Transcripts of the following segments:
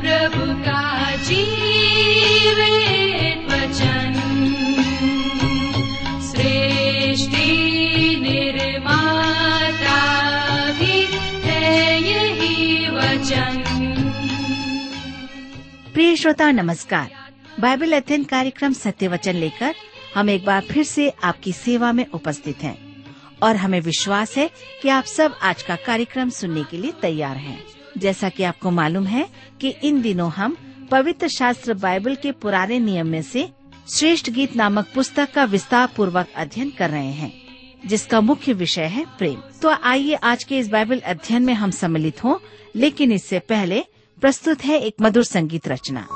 प्रभु प्रिय श्रोता, नमस्कार। बाइबल अध्ययन कार्यक्रम सत्य वचन लेकर हम एक बार फिर से आपकी सेवा में उपस्थित हैं और हमें विश्वास है कि आप सब आज का कार्यक्रम सुनने के लिए तैयार हैं। जैसा कि आपको मालूम है कि इन दिनों हम पवित्र शास्त्र बाइबल के पुराने नियम में से श्रेष्ठ गीत नामक पुस्तक का विस्तार पूर्वक अध्ययन कर रहे हैं, जिसका मुख्य विषय है प्रेम। तो आइए आज के इस बाइबल अध्ययन में हम सम्मिलित हों, लेकिन इससे पहले प्रस्तुत है एक मधुर संगीत रचना।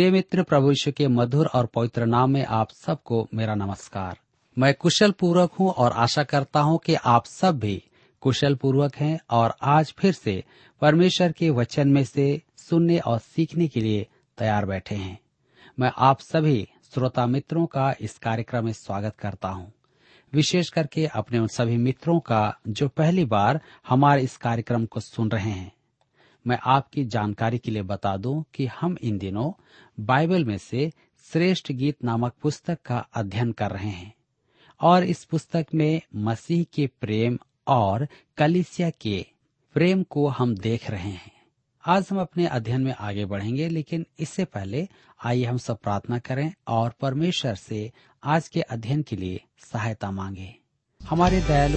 प्रिय मित्र प्रभु यीशु के मधुर और पवित्र नाम में आप सबको मेरा नमस्कार। मैं कुशल पूर्वक हूँ और आशा करता हूँ कि आप सब भी कुशल पूर्वक हैं और आज फिर से परमेश्वर के वचन में से सुनने और सीखने के लिए तैयार बैठे हैं। मैं आप सभी श्रोता मित्रों का इस कार्यक्रम में स्वागत करता हूँ। विशेष करके अपने उन सभी मित्रों का जो पहली बार हमारे इस कार्यक्रम को सुन रहे हैं। मैं आपकी जानकारी के लिए बता दूँ कि हम इन दिनों बाइबल में से श्रेष्ठ गीत नामक पुस्तक का अध्ययन कर रहे हैं और इस पुस्तक में मसीह के प्रेम और कलिसिया के प्रेम को हम देख रहे हैं। आज हम अपने अध्ययन में आगे बढ़ेंगे, लेकिन इससे पहले आइए हम सब प्रार्थना करें और परमेश्वर से आज के अध्ययन के लिए सहायता मांगे। हमारे दयालु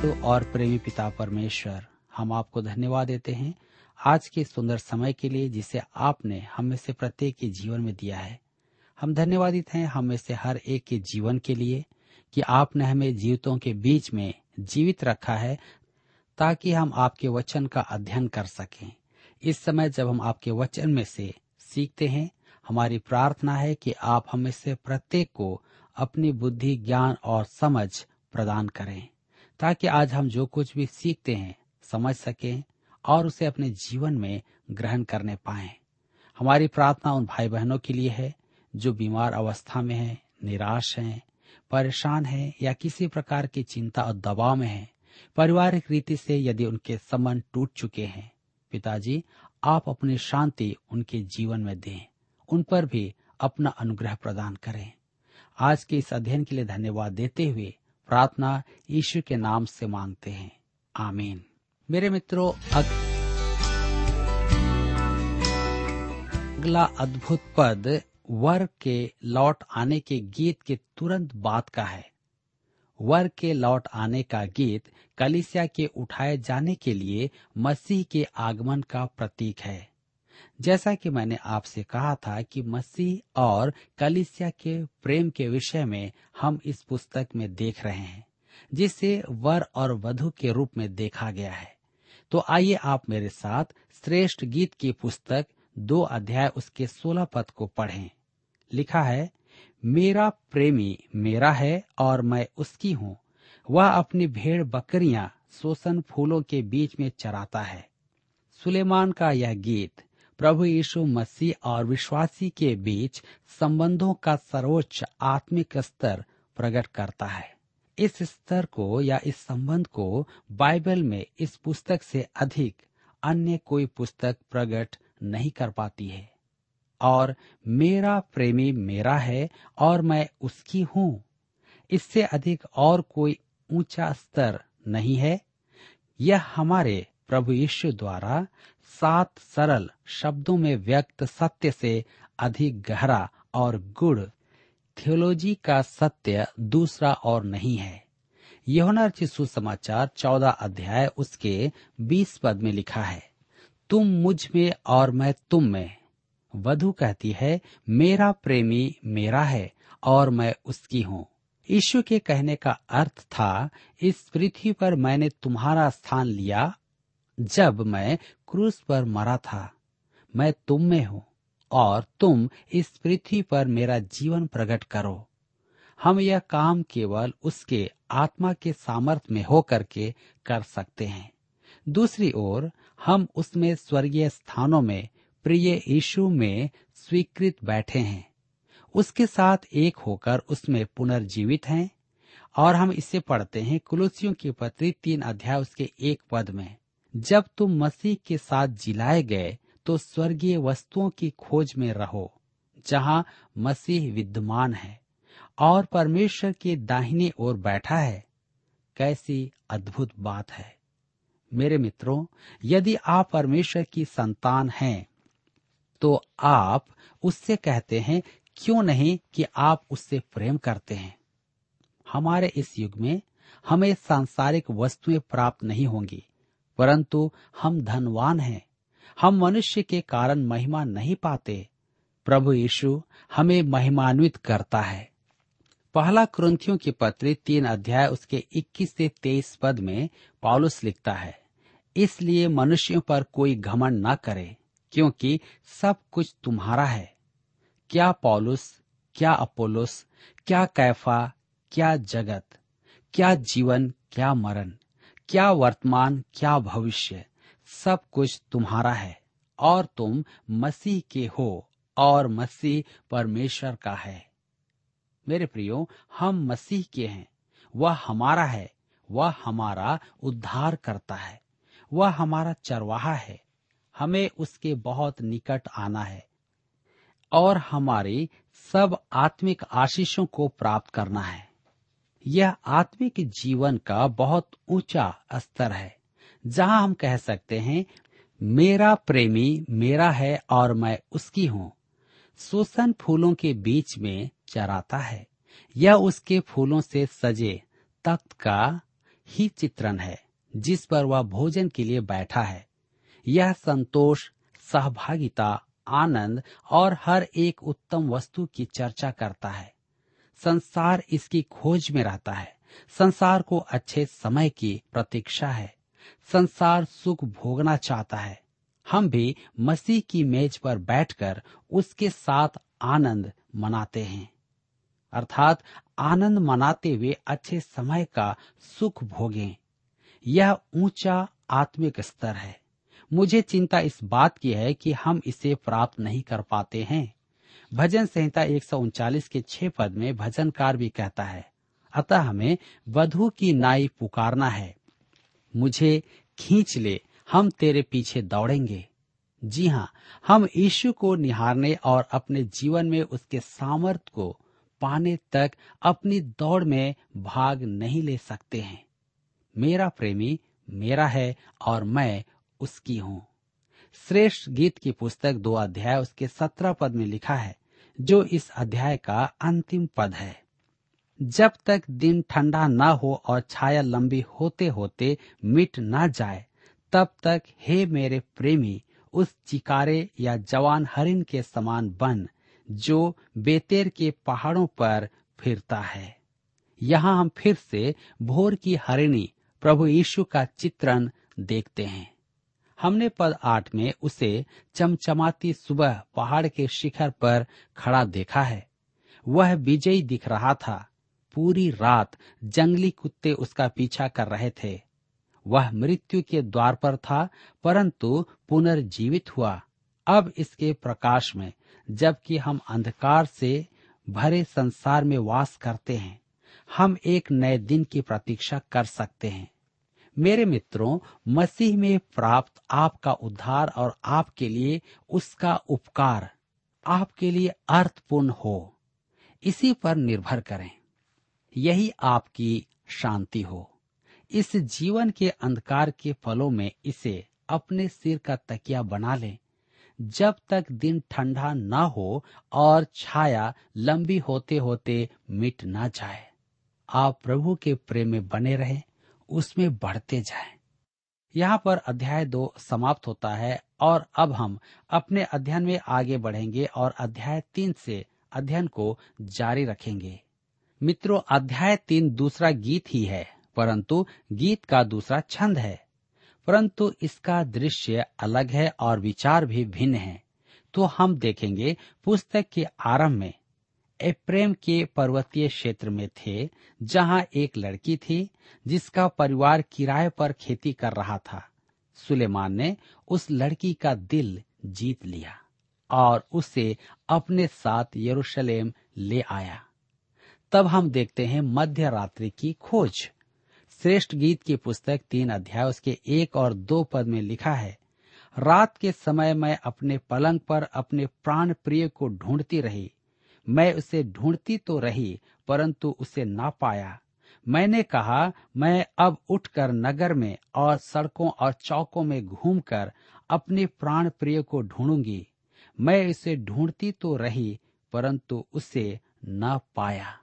तो और प्रेमी पिता परमेश्वर, हम आपको धन्यवाद देते हैं। आज के सुंदर समय के लिए जिसे आपने हम से प्रत्येक के जीवन में दिया है, हम धन्यवादित हैं हम से हर एक के जीवन के लिए कि आपने हमें जीवितों के बीच में जीवित रखा है ताकि हम आपके वचन का अध्ययन कर सकें। इस समय जब हम आपके वचन में से सीखते हैं, हमारी प्रार्थना है कि आप हमें से प्रत्येक को अपनी बुद्धि, ज्ञान और समझ प्रदान करें, ताकि आज हम जो कुछ भी सीखते हैं, समझ सकें और उसे अपने जीवन में ग्रहण करने पाए। हमारी प्रार्थना उन भाई बहनों के लिए है जो बीमार अवस्था में हैं, निराश हैं, परेशान हैं या किसी प्रकार की चिंता और दबाव में हैं, पारिवारिक रीति से यदि उनके संबंध टूट चुके हैं पिताजी आप अपनी शांति उनके जीवन में दें। उन पर भी अपना अनुग्रह प्रदान करें। आज के इस अध्ययन के लिए धन्यवाद देते हुए प्रार्थना यीशु के नाम से मांगते हैं। आमीन। मेरे मित्रों अगला अद्भुत पद, वर के लौट आने के गीत के तुरंत बाद का है। वर के लौट आने का गीत कलिसिया के उठाए जाने के लिए मसीह के आगमन का प्रतीक है। जैसा कि मैंने आपसे कहा था कि मसीह और कलिसिया के प्रेम के विषय में हम इस पुस्तक में देख रहे हैं, जिसे वर और वधु के रूप में देखा गया है। तो आइए आप मेरे साथ श्रेष्ठ गीत की पुस्तक दो अध्याय उसके सोलह पद को पढ़ें। लिखा है, मेरा प्रेमी मेरा है और मैं उसकी हूँ। वह अपनी भेड़ बकरियाँ शोषण फूलों के बीच में चराता है। सुलेमान का यह गीत प्रभु यीशु मसीह और विश्वासी के बीच संबंधों का सर्वोच्च आत्मिक स्तर प्रकट करता है। इस स्तर को या इस संबंध को बाइबल में इस पुस्तक से अधिक अन्य कोई पुस्तक प्रकट नहीं कर पाती है। और मेरा प्रेमी मेरा है और मैं उसकी हूँ। इससे अधिक और कोई ऊँचा स्तर नहीं है। यह हमारे प्रभु यीशु द्वारा सात सरल शब्दों में व्यक्त सत्य से अधिक गहरा और गुड़ थियोलॉजी का सत्य दूसरा और नहीं है। यहोना सुसमाचार चौदह अध्याय उसके बीस पद में लिखा है, तुम मुझमें और मैं तुम में। वधु कहती है, मेरा प्रेमी मेरा है और मैं उसकी हूँ। यीशु के कहने का अर्थ था, इस पृथ्वी पर मैंने तुम्हारा स्थान लिया जब मैं क्रूस पर मरा था। मैं तुम में हूँ। और तुम इस पृथ्वी पर मेरा जीवन प्रकट करो। हम यह काम केवल उसके आत्मा के सामर्थ्य में होकर के कर सकते हैं। दूसरी ओर, हम उसमें स्वर्गीय स्थानों में प्रिय यीशु में स्वीकृत बैठे हैं। उसके साथ एक होकर उसमें पुनर्जीवित हैं और हम इसे पढ़ते हैं कुलुसियों की पत्री तीन अध्याय उसके एक पद में, जब तुम मसीह के साथ जिलाए गए तो स्वर्गीय वस्तुओं की खोज में रहो, जहाँ मसीह विद्यमान है और परमेश्वर के दाहिने ओर बैठा है। कैसी अद्भुत बात है। मेरे मित्रों, यदि आप परमेश्वर की संतान हैं तो आप उससे कहते हैं, क्यों नहीं कि आप उससे प्रेम करते हैं? हमारे इस युग में हमें सांसारिक वस्तुएँ प्राप्त नहीं होंगी, परंतु हम धनवान हैं। हम मनुष्य के कारण महिमा नहीं पाते। प्रभु यीशु हमें महिमान्वित करता है। पहला क्रंथियों की पत्री तीन अध्याय उसके 21 से 23 पद में पॉलुस लिखता है, इसलिए मनुष्यों पर कोई घमंड न करे, क्योंकि सब कुछ तुम्हारा है। क्या पॉलुस क्या अपोलोस, क्या कैफा, क्या जगत, क्या जीवन, क्या मरण, क्या वर्तमान, क्या भविष्य सब कुछ तुम्हारा है, और तुम मसीह के हो, और मसीह परमेश्वर का है। मेरे प्रियो, हम मसीह के हैं। वह हमारा है, वह हमारा उद्धार करता है, वह हमारा चरवाहा है। हमें उसके बहुत निकट आना है, और हमारी सब आत्मिक आशीषों को प्राप्त करना है। यह आत्मिक जीवन का बहुत ऊँचा स्तर है। जहाँ हम कह सकते हैं, मेरा प्रेमी मेरा है और मैं उसकी हूँ। सोसन फूलों के बीच में चराता है। यह उसके फूलों से सजे तख्त का ही चित्रण है, जिस पर वह भोजन के लिए बैठा है। यह संतोष, सहभागिता, आनंद और हर एक उत्तम वस्तु की चर्चा करता है। संसार इसकी खोज में रहता है। संसार को अच्छे समय की प्रतीक्षा है। संसार सुख भोगना चाहता है। हम भी मसीह की मेज पर बैठकर उसके साथ आनंद मनाते हैं। अर्थात आनंद मनाते हुए अच्छे समय का सुख भोगें। यह ऊँचा आत्मिक स्तर है। मुझे चिंता इस बात की है कि हम इसे प्राप्त नहीं कर पाते हैं। भजन संहिता एक के छह पद में भजनकार भी कहता है, अतः हमें वधु की नाई पुकारना है। मुझे खींच ले, हम तेरे पीछे दौड़ेंगे। जी हाँ हम यीशु को निहारने और अपने जीवन में उसके सामर्थ को पाने तक अपनी दौड़ में भाग नहीं ले सकते हैं। मेरा प्रेमी मेरा है और मैं उसकी हूँ। श्रेष्ठ गीत की पुस्तक दो अध्याय उसके सत्रह पद में लिखा है, जो इस अध्याय का अंतिम पद है। जब तक दिन ठंडा न हो और छाया लंबी होते होते मिट ना जाए, तब तक हे मेरे प्रेमी, उस चिकारे या जवान हरिन के समान बन, जो बेतेर के पहाड़ों पर फिरता है। यहाँ हम फिर से भोर की हरिणी प्रभु यीशु का चित्रण देखते हैं। हमने पद आठ में उसे चमचमाती सुबह पहाड़ के शिखर पर खड़ा देखा है। वह विजयी दिख रहा था। पूरी रात जंगली कुत्ते उसका पीछा कर रहे थे। वह मृत्यु के द्वार पर था, परंतु पुनर्जीवित हुआ। अब इसके प्रकाश में, जबकि हम अंधकार से भरे संसार में वास करते हैं, हम एक नए दिन की प्रतीक्षा कर सकते हैं। मेरे मित्रों, मसीह में प्राप्त आपका उद्धार और आपके लिए उसका उपकार, आपके लिए अर्थपूर्ण हो। इसी पर निर्भर करें। यही आपकी शांति हो। इस जीवन के अंधकार के फलों में इसे अपने सिर का तकिया बना लें। जब तक दिन ठंडा न हो और छाया लंबी होते होते मिट न जाए, आप प्रभु के प्रेम में बने रहें, उसमें बढ़ते जाएँ। यहाँ पर अध्याय दो समाप्त होता है और अब हम अपने अध्ययन में आगे बढ़ेंगे और अध्याय तीन से अध्ययन को जारी रखेंगे। मित्रों, अध्याय तीन दूसरा गीत ही है, परंतु गीत का दूसरा छंद है। परंतु इसका दृश्य अलग है और विचार भी भिन्न है। तो हम देखेंगे पुस्तक के आरंभ में। एप्रेम के पर्वतीय क्षेत्र में थे, जहाँ एक लड़की थी, जिसका परिवार किराए पर खेती कर रहा था। सुलेमान ने उस लड़की का दिल जीत लिया और उसे अपने साथ यरूशलेम ले आया। तब हम देखते हैं मध्य रात्रि की खोज। श्रेष्ठ गीत की पुस्तक तीन अध्याय, उसके एक और दो पद में लिखा है, रात के समय मैं अपने पलंग पर अपने प्राण प्रिय को ढूंढती रही। मैं उसे ढूंढती तो रही, परंतु उसे ना पाया। मैंने कहा, मैं अब उठकर नगर में और सड़कों और चौकों में घूमकर अपने प्राण प्रिय को ढूंढूँगी। मैं इसे ढूंढती तो रही, परंतु उसे न पाया।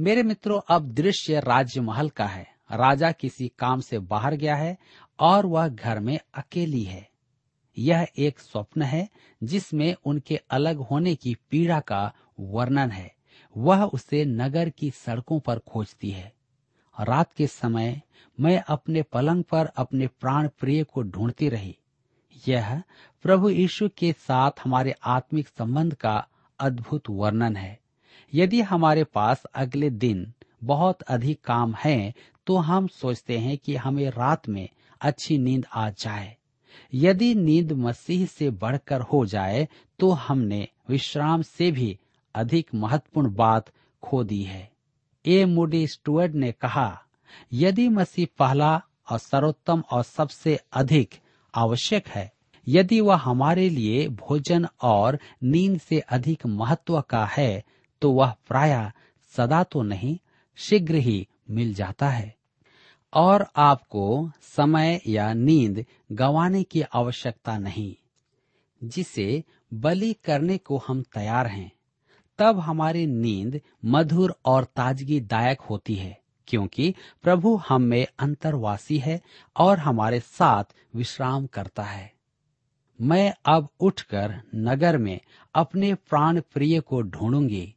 मेरे मित्रों, अब दृश्य राजमहल का है। राजा किसी काम से बाहर गया है और वह घर में अकेली है। यह एक स्वप्न है जिसमें उनके अलग होने की पीड़ा का वर्णन है। वह उसे नगर की सड़कों पर खोजती है। रात के समय मैं अपने पलंग पर अपने प्राण प्रिय को ढूंढती रही। यह प्रभु यीशु के साथ हमारे आत्मिक संबंध का अद्भुत वर्णन है। यदि हमारे पास अगले दिन बहुत अधिक काम है तो हम सोचते हैं कि हमें रात में अच्छी नींद आ जाए। यदि नींद मसीह से बढ़कर हो जाए तो हमने विश्राम से भी अधिक महत्वपूर्ण बात खो दी है। ए मूडी स्टुअर्ट ने कहा, यदि मसीह पहला और सर्वोत्तम और सबसे अधिक आवश्यक है, यदि वह हमारे लिए भोजन और नींद से अधिक महत्व का है तो वह प्राय सदा तो नहीं, शीघ्र ही मिल जाता है। और आपको समय या नींद गंवाने की आवश्यकता नहीं, जिसे बलि करने को हम तैयार हैं। तब हमारी नींद मधुर और ताजगी दायक होती है, क्योंकि प्रभु हम में अंतर्वासी है और हमारे साथ विश्राम करता है। मैं अब उठकर नगर में अपने प्राण प्रिय को ढूंढूँगी।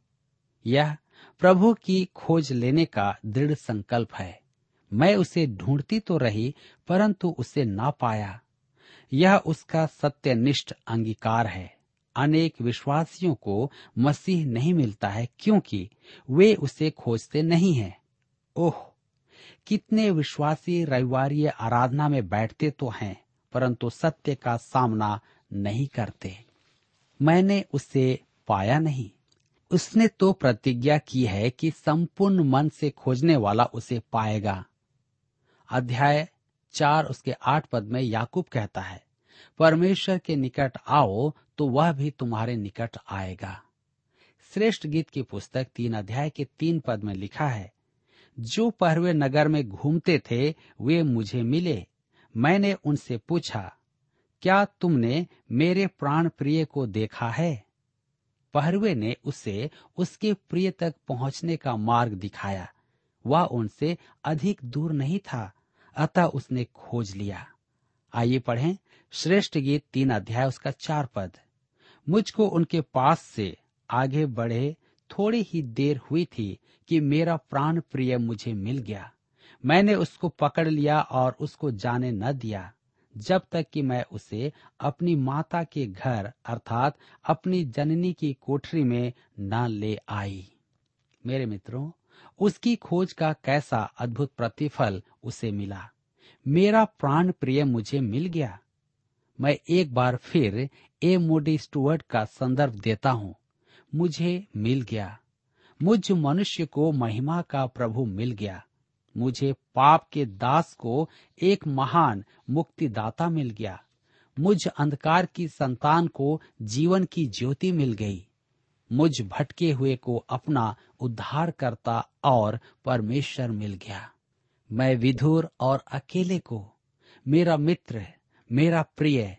यह प्रभु की खोज लेने का दृढ़ संकल्प है। मैं उसे ढूंढती तो रही, परंतु उसे ना पाया। यह उसका सत्यनिष्ठ अंगीकार है। अनेक विश्वासियों को मसीह नहीं मिलता है, क्योंकि वे उसे खोजते नहीं हैं। ओह, कितने विश्वासी रविवारीय आराधना में बैठते तो हैं, परंतु सत्य का सामना नहीं करते। मैंने उसे पाया नहीं। उसने तो प्रतिज्ञा की है कि संपूर्ण मन से खोजने वाला उसे पाएगा। अध्याय चार उसके आठ पद में याकूब कहता है, परमेश्वर के निकट आओ तो वह भी तुम्हारे निकट आएगा। श्रेष्ठ गीत की पुस्तक तीन अध्याय के तीन पद में लिखा है, जो पहरवे नगर में घूमते थे, वे मुझे मिले। मैंने उनसे पूछा, क्या तुमने मेरे प्राण प्रिय को देखा है? पहरवे ने उसे उसके प्रिय तक पहुँचने का मार्ग दिखाया। वह उनसे अधिक दूर नहीं था, अतः उसने खोज लिया। आइए पढ़ें श्रेष्ठ गीत तीन अध्याय, उसका चार पद। मुझको उनके पास से आगे बढ़े थोड़ी ही देर हुई थी कि मेरा प्राण प्रिय मुझे मिल गया। मैंने उसको पकड़ लिया और उसको जाने न दिया। जब तक कि मैं उसे अपनी माता के घर, अर्थात अपनी जननी की कोठरी में न ले आई। मेरे मित्रों, उसकी खोज का कैसा अद्भुत प्रतिफल उसे मिला। मेरा प्राण प्रिय मुझे मिल गया। मैं एक बार फिर ए मोडी स्टुअर्ट का संदर्भ देता हूँ। मुझे मिल गया। मुझ मनुष्य को महिमा का प्रभु मिल गया। मुझे पाप के दास को एक महान मुक्तिदाता मिल गया। मुझ अंधकार की संतान को जीवन की ज्योति मिल गई। मुझ भटके हुए को अपना उद्धार करता और परमेश्वर मिल गया। मैं विधुर और अकेले को, मेरा मित्र, मेरा प्रिय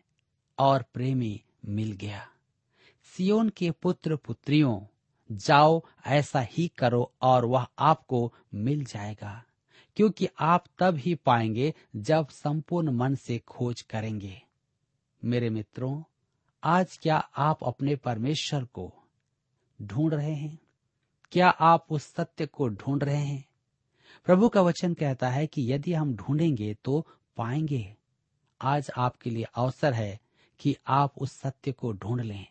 और प्रेमी मिल गया। सियोन के पुत्र पुत्रियों, जाओ ऐसा ही करो और वह आपको मिल जाएगा। क्योंकि आप तब ही पाएँगे जब संपूर्ण मन से खोज करेंगे। मेरे मित्रों, आज क्या आप अपने परमेश्वर को ढूंढ रहे हैं? क्या आप उस सत्य को ढूंढ रहे हैं? प्रभु का वचन कहता है कि यदि हम ढूंढेंगे तो पाएँगे। आज आपके लिए अवसर है कि आप उस सत्य को ढूंढ लें।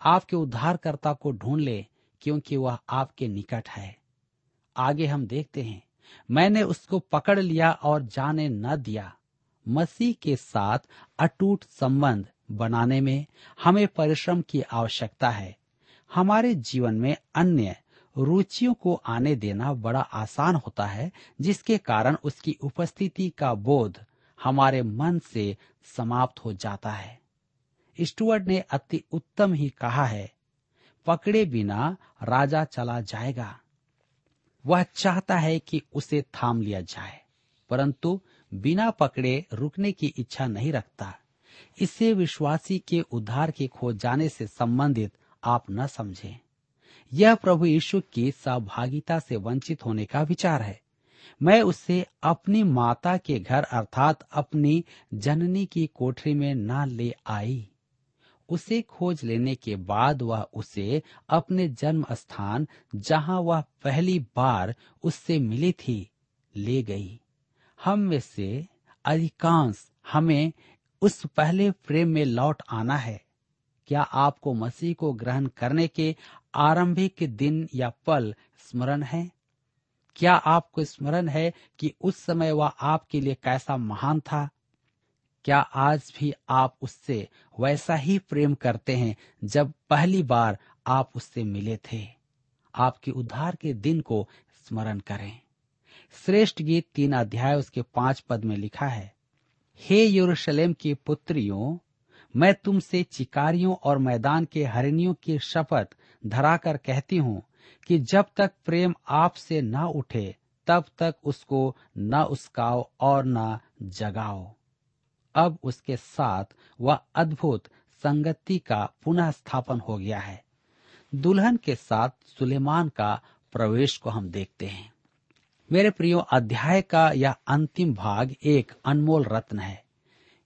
आपके उद्धारकर्ता को ढूंढ लें, क्योंकि वह आपके निकट है। आगे हम देखते हैं। मैंने उसको पकड़ लिया और जाने न दिया। मसीह के साथ अटूट संबंध बनाने में हमें परिश्रम की आवश्यकता है। हमारे जीवन में अन्य रुचियों को आने देना बड़ा आसान होता है, जिसके कारण उसकी उपस्थिति का बोध हमारे मन से समाप्त हो जाता है। स्टुअर्ट ने अति उत्तम ही कहा है, पकड़े बिना राजा चला जाएगा। वह चाहता है कि उसे थाम लिया जाए, परंतु बिना पकड़े रुकने की इच्छा नहीं रखता। इसे विश्वासी के उद्धार के खो जाने से संबंधित आप न समझें। यह प्रभु यीशु की सहभागिता से वंचित होने का विचार है। मैं उसे अपनी माता के घर अर्थात अपनी जननी की कोठरी में न ले आई। उसे खोज लेने के बाद वह उसे अपने जन्म स्थान जहाँ वह पहली बार उससे मिली थी, ले गई। हम में से अधिकांश हमें उस पहले प्रेम में लौट आना है। क्या आपको मसीह को ग्रहण करने के आरंभिक दिन या पल स्मरण है? क्या आपको स्मरण है कि उस समय वह आपके लिए कैसा महान था? क्या आज भी आप उससे वैसा ही प्रेम करते हैं जब पहली बार आप उससे मिले थे? आपके उद्धार के दिन को स्मरण करें। श्रेष्ठ गीत तीन अध्याय उसके पाँच पद में लिखा है, हे यरूशलेम की पुत्रियों, मैं तुमसे चिकारियों और मैदान के हरिणियों की शपथ धराकर कहती हूँ कि जब तक प्रेम आपसे न उठे, तब तक उसको न उसकाओ और न जगाओ। अब उसके साथ वह अद्भुत संगति का पुनः स्थापन हो गया है। दुल्हन के साथ सुलेमान का प्रवेश को हम देखते हैं। मेरे प्रियो, अध्याय का यह अंतिम भाग एक अनमोल रत्न है।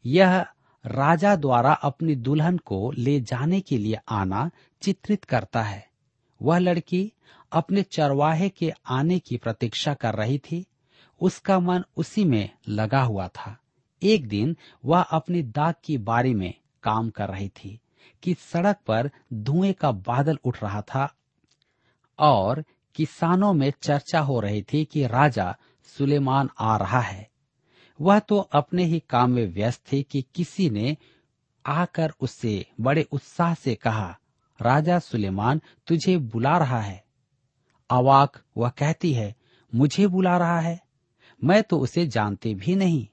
यह राजा द्वारा अपनी दुल्हन को ले जाने के लिए आना चित्रित करता है। वह लड़की अपने चरवाहे के आने की प्रतीक्षा कर रही थी। उसका मन उसी में लगा हुआ था। एक दिन वह अपनी दाग की बारी में काम कर रही थी कि सड़क पर धुएँ का बादल उठ रहा था और किसानों में चर्चा हो रही थी कि राजा सुलेमान आ रहा है। वह तो अपने ही काम में व्यस्त थी कि किसी ने आकर उससे बड़े उत्साह से कहा, राजा सुलेमान, तुझे बुला रहा है। अवाक वह कहती है, मुझे बुला रहा है? मैं तो उसे जानती भी नहीं।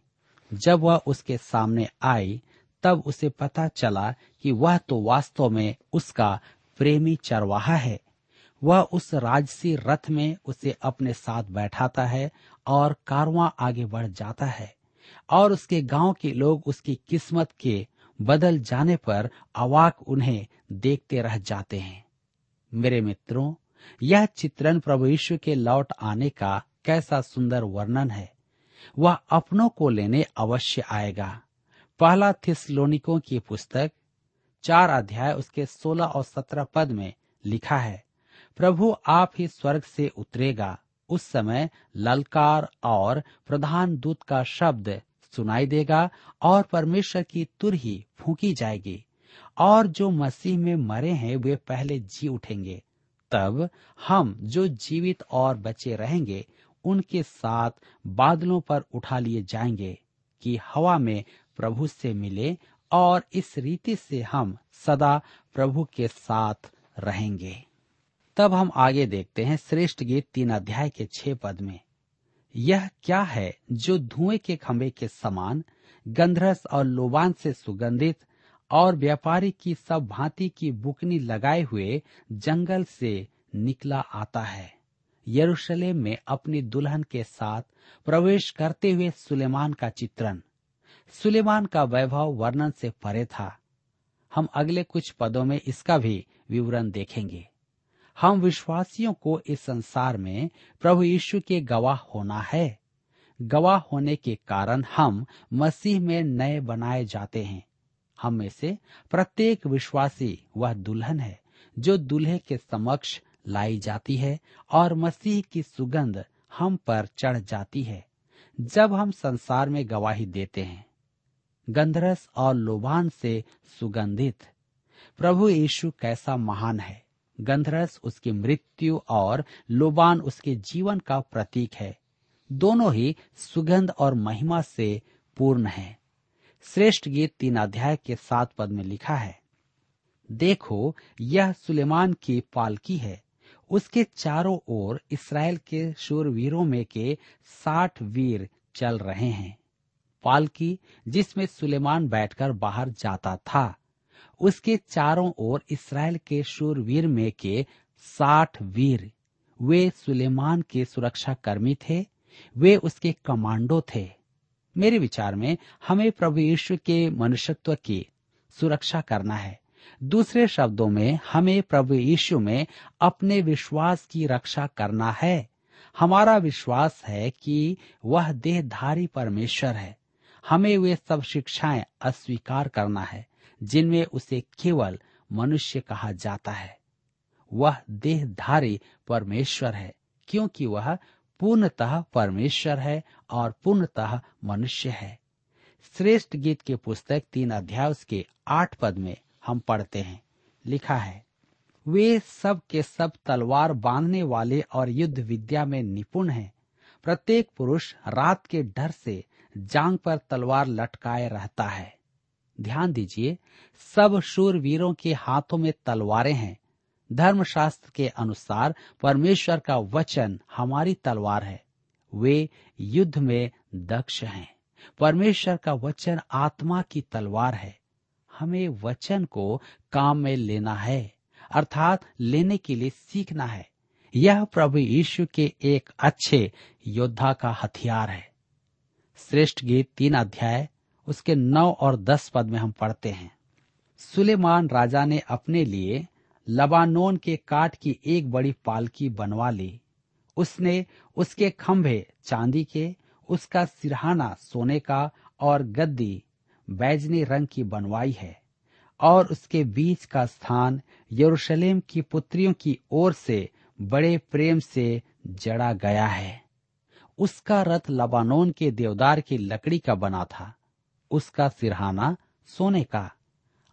जब वह उसके सामने आई, तब उसे पता चला कि वह तो वास्तव में उसका प्रेमी चरवाहा है। वह उस राजसी रथ में उसे अपने साथ बैठाता है और कारवां आगे बढ़ जाता है और उसके गाँव के लोग उसकी किस्मत के बदल जाने पर अवाक उन्हें देखते रह जाते हैं। मेरे मित्रों, यह चित्रण प्रभु यीशु के लौट आने का कैसा सुंदर वर्णन है। वह अपनों को लेने अवश्य आएगा। पहला थिसलोनिकों की पुस्तक, चार अध्याय उसके सोलह और सत्रह पद में लिखा है, प्रभु आप ही स्वर्ग से उतरेगा। उस समय ललकार और प्रधान दूत का शब्द सुनाई देगा और परमेश्वर की तुरही फूकी जाएगी और जो मसीह में मरे हैं वे पहले जी उठेंगे। तब हम जो जीवित और बचे रहेंगे उनके साथ बादलों पर उठा लिए जाएँगे कि हवा में प्रभु से मिले और इस रीति से हम सदा प्रभु के साथ रहेंगे। तब हम आगे देखते हैं श्रेष्ठ गीत तीन अध्याय के छह पद में। यह क्या है जो धुएँ के खंभे के समान, गंधरस और लोबान से सुगंधित और व्यापारी की सब भांति की बुकनी लगाए हुए जंगल से निकला आता है? यरूशलेम में अपनी दुल्हन के साथ प्रवेश करते हुए सुलेमान का चित्रण। सुलेमान का वैभव वर्णन से परे था। हम अगले कुछ पदों में इसका भी विवरण देखेंगे। हम विश्वासियों को इस संसार में प्रभु यीशु के गवाह होना है। गवाह होने के कारण हम मसीह में नए बनाए जाते हैं। हम में से प्रत्येक विश्वासी वह दुल्हन है, जो दूल्हे के समक्ष लाई जाती है और मसीह की सुगंध हम पर चढ़ जाती है, जब हम संसार में गवाही देते हैं। गंधरस और लोबान से सुगंधित। प्रभु यीशु कैसा महान है। गंधरस उसकी मृत्यु और लोबान उसके जीवन का प्रतीक है। दोनों ही सुगंध और महिमा से पूर्ण है। श्रेष्ठ गीत तीन अध्याय के सात पद में लिखा है, देखो, यह सुलेमान की पालकी है। उसके चारों ओर इसराइल के शूरवीरों में के साठ वीर चल रहे हैं। पालकी, जिसमें सुलेमान बैठकर बाहर जाता था, उसके चारों ओर इसराइल के शूरवीर में के साठ वीर। वे सुलेमान के सुरक्षा कर्मी थे, वे उसके कमांडो थे। मेरे विचार में हमें प्रभु यीशु के मनुष्यत्व की सुरक्षा करना है। दूसरे शब्दों में, हमें प्रभु यीशु में अपने विश्वास की रक्षा करना है। हमारा विश्वास है कि वह देहधारी परमेश्वर है। हमें वे सब शिक्षाएँ अस्वीकार करना है, जिनमें उसे केवल मनुष्य कहा जाता है। वह देहधारी परमेश्वर है, क्योंकि वह पूर्णतः परमेश्वर है और पूर्णतः मनुष्य है। श्रेष्ठ गीत के पुस्तक तीन अध्याय के आठ पद में हम पढ़ते हैं। लिखा है, वे सब के सब तलवार बांधने वाले और युद्ध विद्या में निपुण हैं। प्रत्येक पुरुष रात के डर से जांग पर तलवार लटकाए रहता है। ध्यान दीजिए, सब शूरवीरों के हाथों में तलवारें हैं। धर्मशास्त्र के अनुसार परमेश्वर का वचन हमारी तलवार है। वे युद्ध में दक्ष हैं। परमेश्वर का वचन आत्मा की तलवार है। हमें वचन को काम में लेना है, अर्थात लेने के लिए सीखना है। यह प्रभु यीशु के एक अच्छे योद्धा का हथियार है। श्रेष्ठ गीत तीन अध्याय, उसके नौ और दस पद में हम पढ़ते हैं। सुलेमान राजा ने अपने लिए लबानोन के काठ की एक बड़ी पालकी बनवा ली। उसने उसके खंभे चांदी के, उसका सिरहाना सोने का और गद्दी बैजनी रंग की बनवाई है और उसके बीच का स्थान यरूशलेम की पुत्रियों की ओर से बड़े प्रेम से जड़ा गया है। उसका रथ लबानोन के देवदार की लकड़ी का बना था। उसका सिरहाना सोने का।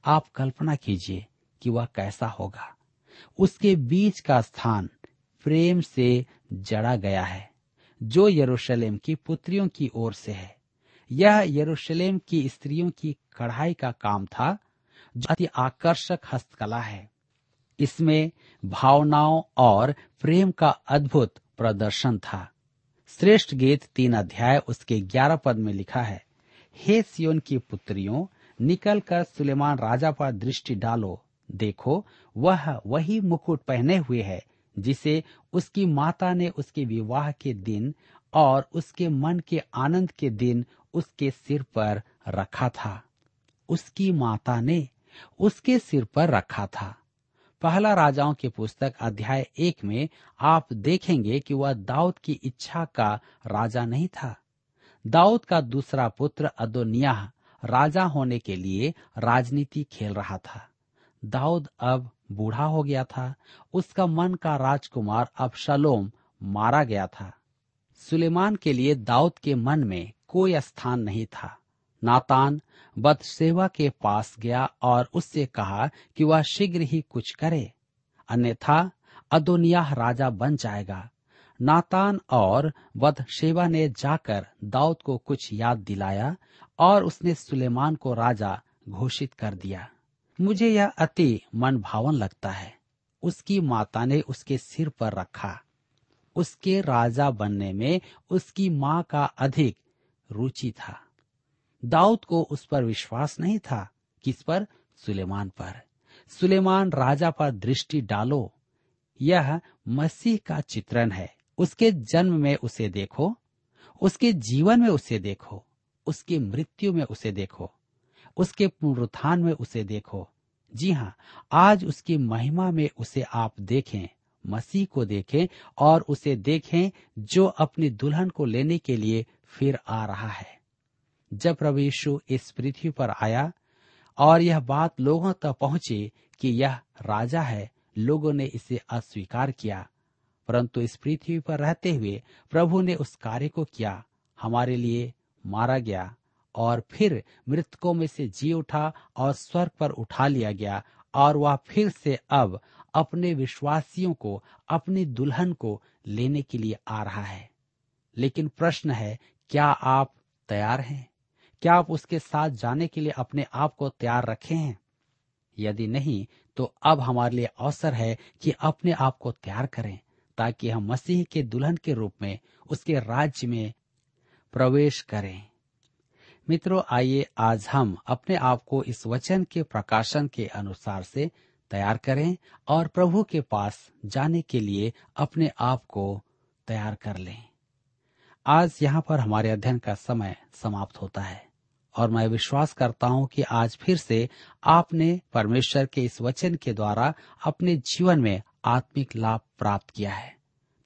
आप कल्पना कीजिए कि वह कैसा होगा। उसके बीच का स्थान प्रेम से जड़ा गया है, जो यरूशलेम की पुत्रियों की ओर से है। यह यरूशलेम की स्त्रियों की कढ़ाई का काम था, जो अति आकर्षक हस्तकला है। इसमें भावनाओं और प्रेम का अद्भुत प्रदर्शन था। श्रेष्ठ गीत तीन अध्याय उसके ग्यारह पद में लिखा है, हे सियोन की पुत्रियों निकल कर सुलेमान राजा पर दृष्टि डालो। देखो, वह वही मुकुट पहने हुए है, जिसे उसकी माता ने उसके विवाह के दिन और उसके मन के आनंद के दिन उसके सिर पर रखा था। उसकी माता ने उसके सिर पर रखा था। पहला राजाओं की पुस्तक अध्याय एक में आप देखेंगे कि वह दाऊद की इच्छा का राजा नहीं था। दाऊद का दूसरा पुत्र अदोनिया राजा होने के लिए राजनीति खेल रहा था। दाऊद अब बूढ़ा हो गया था। उसका मन का राजकुमार अब शलोम मारा गया था। सुलेमान के लिए दाऊद के मन में कोई स्थान नहीं था। नातान बदसेवा के पास गया और उससे कहा कि वह शीघ्र ही कुछ करे। अन्यथा अदोनियाह राजा बन जाएगा। नातान और बदशेवा ने जाकर दाऊद को कुछ याद दिलाया और उसने सुलेमान को राजा घोषित कर दिया। मुझे यह अति मन भावन लगता है। उसकी माता ने उसके सिर पर रखा। उसके राजा बनने में उसकी माँ का अधिक रुचि था। दाऊद को उस पर विश्वास नहीं था किस पर सुलेमान पर। सुलेमान राजा पर दृष्टि डालो। यह मसीह का चित्रण है। उसके जन्म में उसे देखो। उसके जीवन में उसे देखो। उसकी मृत्यु में उसे देखो। उसके पुनरुत्थान में उसे देखो। जी हाँ आज उसकी महिमा में उसे आप देखें। मसीह को देखें और उसे देखें जो अपनी दुल्हन को लेने के लिए फिर आ रहा है। जब प्रभु यीशु इस पृथ्वी पर आया और यह बात लोगों तक पहुँची कि यह राजा है, लोगों ने इसे अस्वीकार किया। परंतु इस पृथ्वी पर रहते हुए प्रभु ने उस कार्य को किया, हमारे लिए मारा गया और फिर मृतकों में से जी उठा और स्वर्ग पर उठा लिया गया और वह फिर से अब अपने विश्वासियों को, अपनी दुल्हन को लेने के लिए आ रहा है। लेकिन प्रश्न है, क्या आप तैयार हैं? क्या आप उसके साथ जाने के लिए अपने आप को तैयार रखे हैं? यदि नहीं तो अब हमारे लिए अवसर है कि अपने आप को तैयार करें, ताकि हम मसीह के दुल्हन के रूप में, उसके राज्य में प्रवेश करें। मित्रों, आइए आज हम अपने आप को इस वचन के प्रकाशन के अनुसार से तैयार करें और प्रभु के पास जाने के लिए अपने आप को तैयार कर लें। आज यहाँ पर हमारे अध्ययन का समय समाप्त होता है और मैं विश्वास करता हूँ कि आज फिर से आपने परमेश्वर के इस वचन के द्वारा अपने जीवन में आत्मिक लाभ प्राप्त किया है।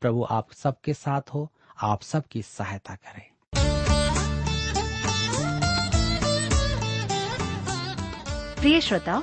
प्रभु आप सबके साथ हो, आप सबकी सहायता करें। प्रिय श्रोताओ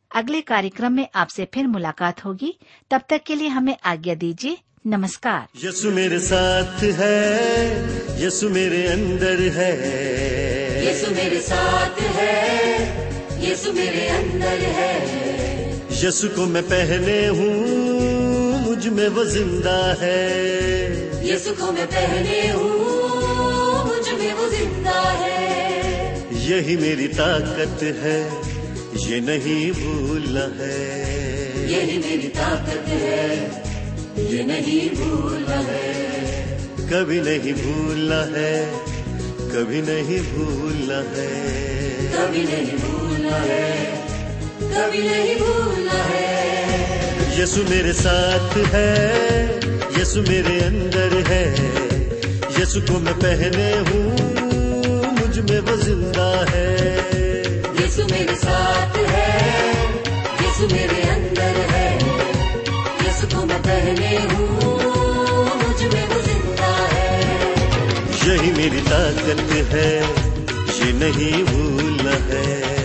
अगले कार्यक्रम में आपसे फिर मुलाकात होगी। तब तक के लिए हमें आज्ञा दीजिए। नमस्कार। यसु मेरे साथ है यसु मेरे अंदर है। यसु मेरे साथ है यीशु मेरे अंदर है। यीशु को मैं पहने हूँ मुझमें वो ज़िंदा है। यीशु को मैं पहने हूँ मुझमें वो ज़िंदा है। यही मेरी ताकत है। ये नहीं भूलना है। यही मेरी ताकत है ये नहीं भूलना है। कभी नहीं भूलना है कभी नहीं भूलना है। कभी नहीं भूलना है कभी नहीं भूलना है। यीशु मेरे साथ है यीशु मेरे अंदर है। यीशु को मैं पहने हूँ मुझमें वो ज़िंदा है। साथ है यीशु मेरे अंदर है, जिसको मैं पहने हूँ, मुझमें वो ज़िंदा है। यही मेरी ताकत है, ये नहीं भूल है।